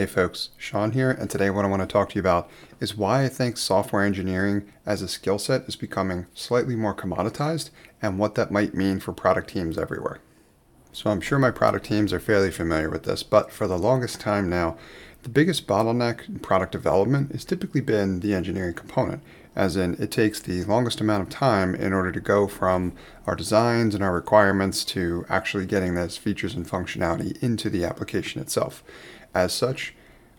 Hey folks, Sean here, and today what I want to talk to you about is why I think software engineering as a skill set is becoming slightly more commoditized and what that might mean for product teams everywhere. So I'm sure my product teams are fairly familiar with this, but for the longest time now, the biggest bottleneck in product development has typically been the engineering component, as in it takes the longest amount of time in order to go from our designs and our requirements to actually getting those features and functionality into the application itself. As such,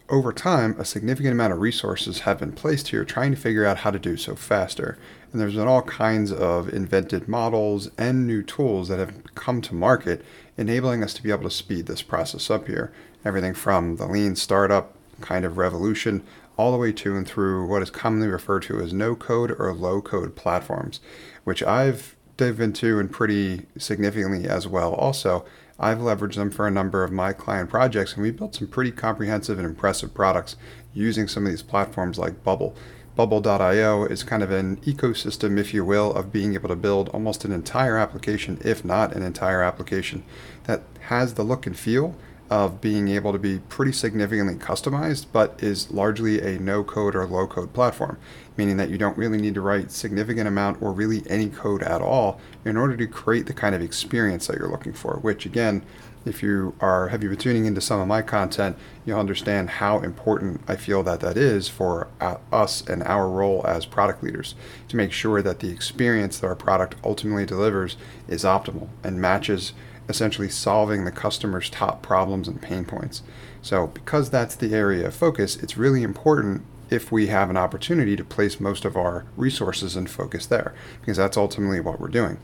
over time, a significant amount of resources have been placed here trying to figure out how to do so faster. And there's been all kinds of invented models and new tools that have come to market, enabling us to be able to speed this process up here. Everything from the lean startup kind of revolution all the way to and through what is commonly referred to as no code or low code platforms, which I've dived into and pretty significantly as well also I've leveraged them for a number of my client projects, and we built some pretty comprehensive and impressive products using some of these platforms like Bubble. Bubble.io is kind of an ecosystem, if you will, of being able to build almost an entire application, if not an entire application, that has the look and feel of being able to be pretty significantly customized, but is largely a no code or low code platform, meaning that you don't really need to write significant amount or really any code at all in order to create the kind of experience that you're looking for, which again, if you are have you been tuning into some of my content, you'll understand how important I feel that that is for uh, us and our role as product leaders to make sure that the experience that our product ultimately delivers is optimal and matches essentially solving the customer's top problems and pain points. So, because that's the area of focus, it's really important if we have an opportunity to place most of our resources and focus there, because that's ultimately what we're doing.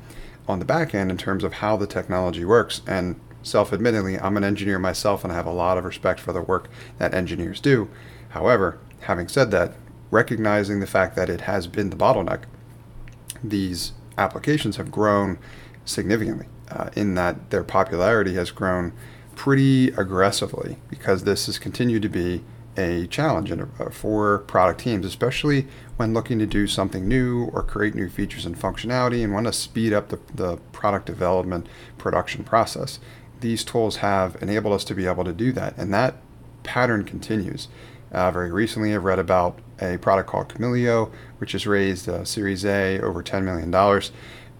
On the back end, in terms of how the technology works, and self admittedly, I'm an engineer myself and I have a lot of respect for the work that engineers do. However, having said that, recognizing the fact that it has been the bottleneck, these applications have grown significantly uh, in that their popularity has grown pretty aggressively because this has continued to be a challenge uh, for product teams, especially when looking to do something new or create new features and functionality and want to speed up the, the product development production process. These tools have enabled us to be able to do that, and that pattern continues. Uh, very recently, I've read about a product called Cumul.io, which has raised a Series A over $10 million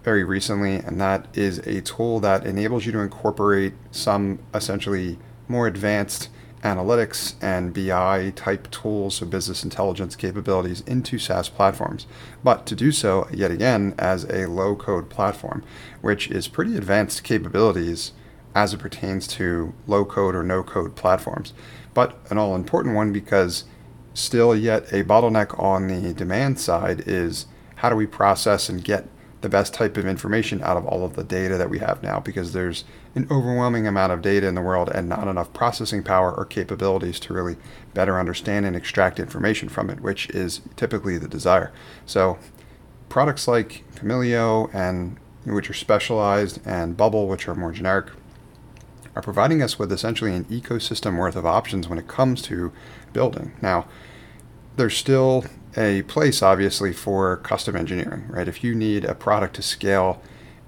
very recently, and that is a tool that enables you to incorporate some essentially more advanced analytics and BI type tools, so business intelligence capabilities, into SaaS platforms. But to do so, yet again, as a low code platform, which is pretty advanced capabilities as it pertains to low code or no code platforms. But an all important one because still, yet a bottleneck on the demand side is how do we process and get the best type of information out of all of the data that we have now because there's an overwhelming amount of data in the world and not enough processing power or capabilities to really better understand and extract information from it, which is typically the desire. So, products like Cumul.io and which are specialized and Bubble, which are more generic, are providing us with essentially an ecosystem worth of options when it comes to building. Now, there's still a place, obviously, for custom engineering, right? If you need a product to scale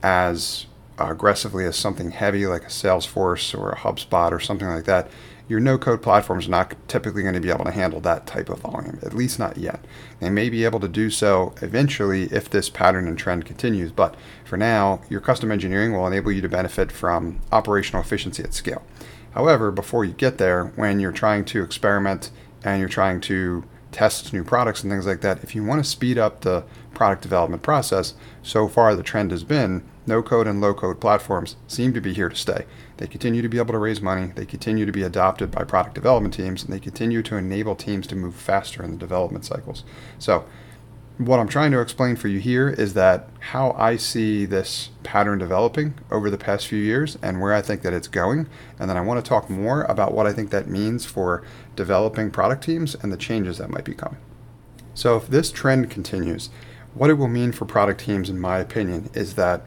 as aggressively as something heavy like a Salesforce or a HubSpot or something like that, your no code platform is not typically going to be able to handle that type of volume, at least not yet. They may be able to do so eventually if this pattern and trend continues, but for now, your custom engineering will enable you to benefit from operational efficiency at scale. However, before you get there, when you're trying to experiment and you're trying to test new products and things like that, if you want to speed up the product development process, so far the trend has been no code and low code platforms seem to be here to stay. They continue to be able to raise money, they continue to be adopted by product development teams, and they continue to enable teams to move faster in the development cycles. So, what I'm trying to explain for you here is that how I see this pattern developing over the past few years and where I think that it's going. And then I want to talk more about what I think that means for developing product teams and the changes that might be coming. So, if this trend continues, what it will mean for product teams, in my opinion, is that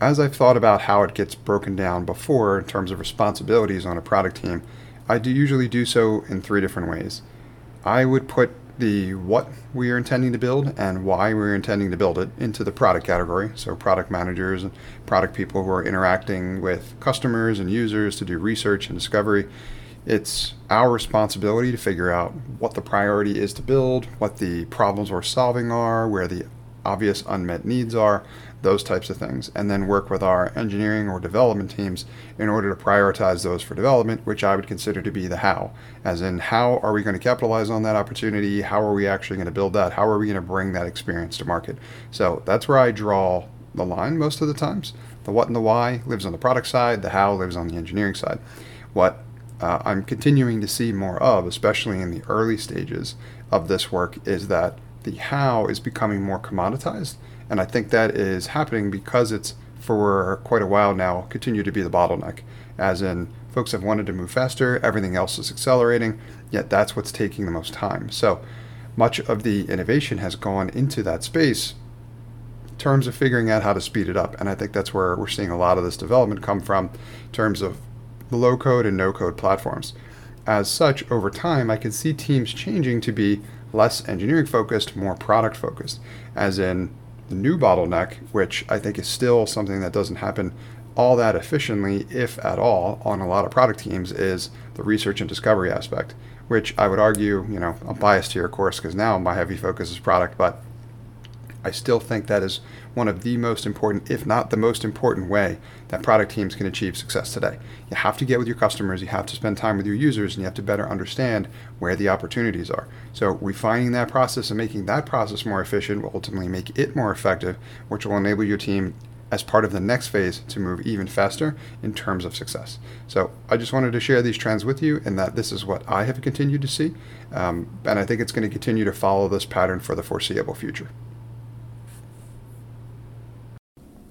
as I've thought about how it gets broken down before in terms of responsibilities on a product team, I do usually do so in three different ways. I would put the what we are intending to build and why we're intending to build it into the product category. So, product managers and product people who are interacting with customers and users to do research and discovery. It's our responsibility to figure out what the priority is to build, what the problems we're solving are, where the obvious unmet needs are, those types of things, and then work with our engineering or development teams in order to prioritize those for development, which I would consider to be the how. As in, how are we going to capitalize on that opportunity? How are we actually going to build that? How are we going to bring that experience to market? So that's where I draw the line most of the times. The what and the why lives on the product side, the how lives on the engineering side. What uh, I'm continuing to see more of, especially in the early stages of this work, is that the how is becoming more commoditized. And I think that is happening because it's for quite a while now continued to be the bottleneck. As in, folks have wanted to move faster, everything else is accelerating, yet that's what's taking the most time. So much of the innovation has gone into that space in terms of figuring out how to speed it up. And I think that's where we're seeing a lot of this development come from in terms of the low code and no code platforms. As such, over time, I can see teams changing to be less engineering focused, more product focused, as in the new bottleneck, which I think is still something that doesn't happen all that efficiently, if at all, on a lot of product teams, is the research and discovery aspect, which I would argue, you know, I'm biased here, of course, because now my heavy focus is product, but I still think that is one of the most important, if not the most important way that product teams can achieve success today. You have to get with your customers, you have to spend time with your users, and you have to better understand where the opportunities are. So, refining that process and making that process more efficient will ultimately make it more effective, which will enable your team as part of the next phase to move even faster in terms of success. So I just wanted to share these trends with you and that this is what I have continued to see. Um, and I think it's going to continue to follow this pattern for the foreseeable future.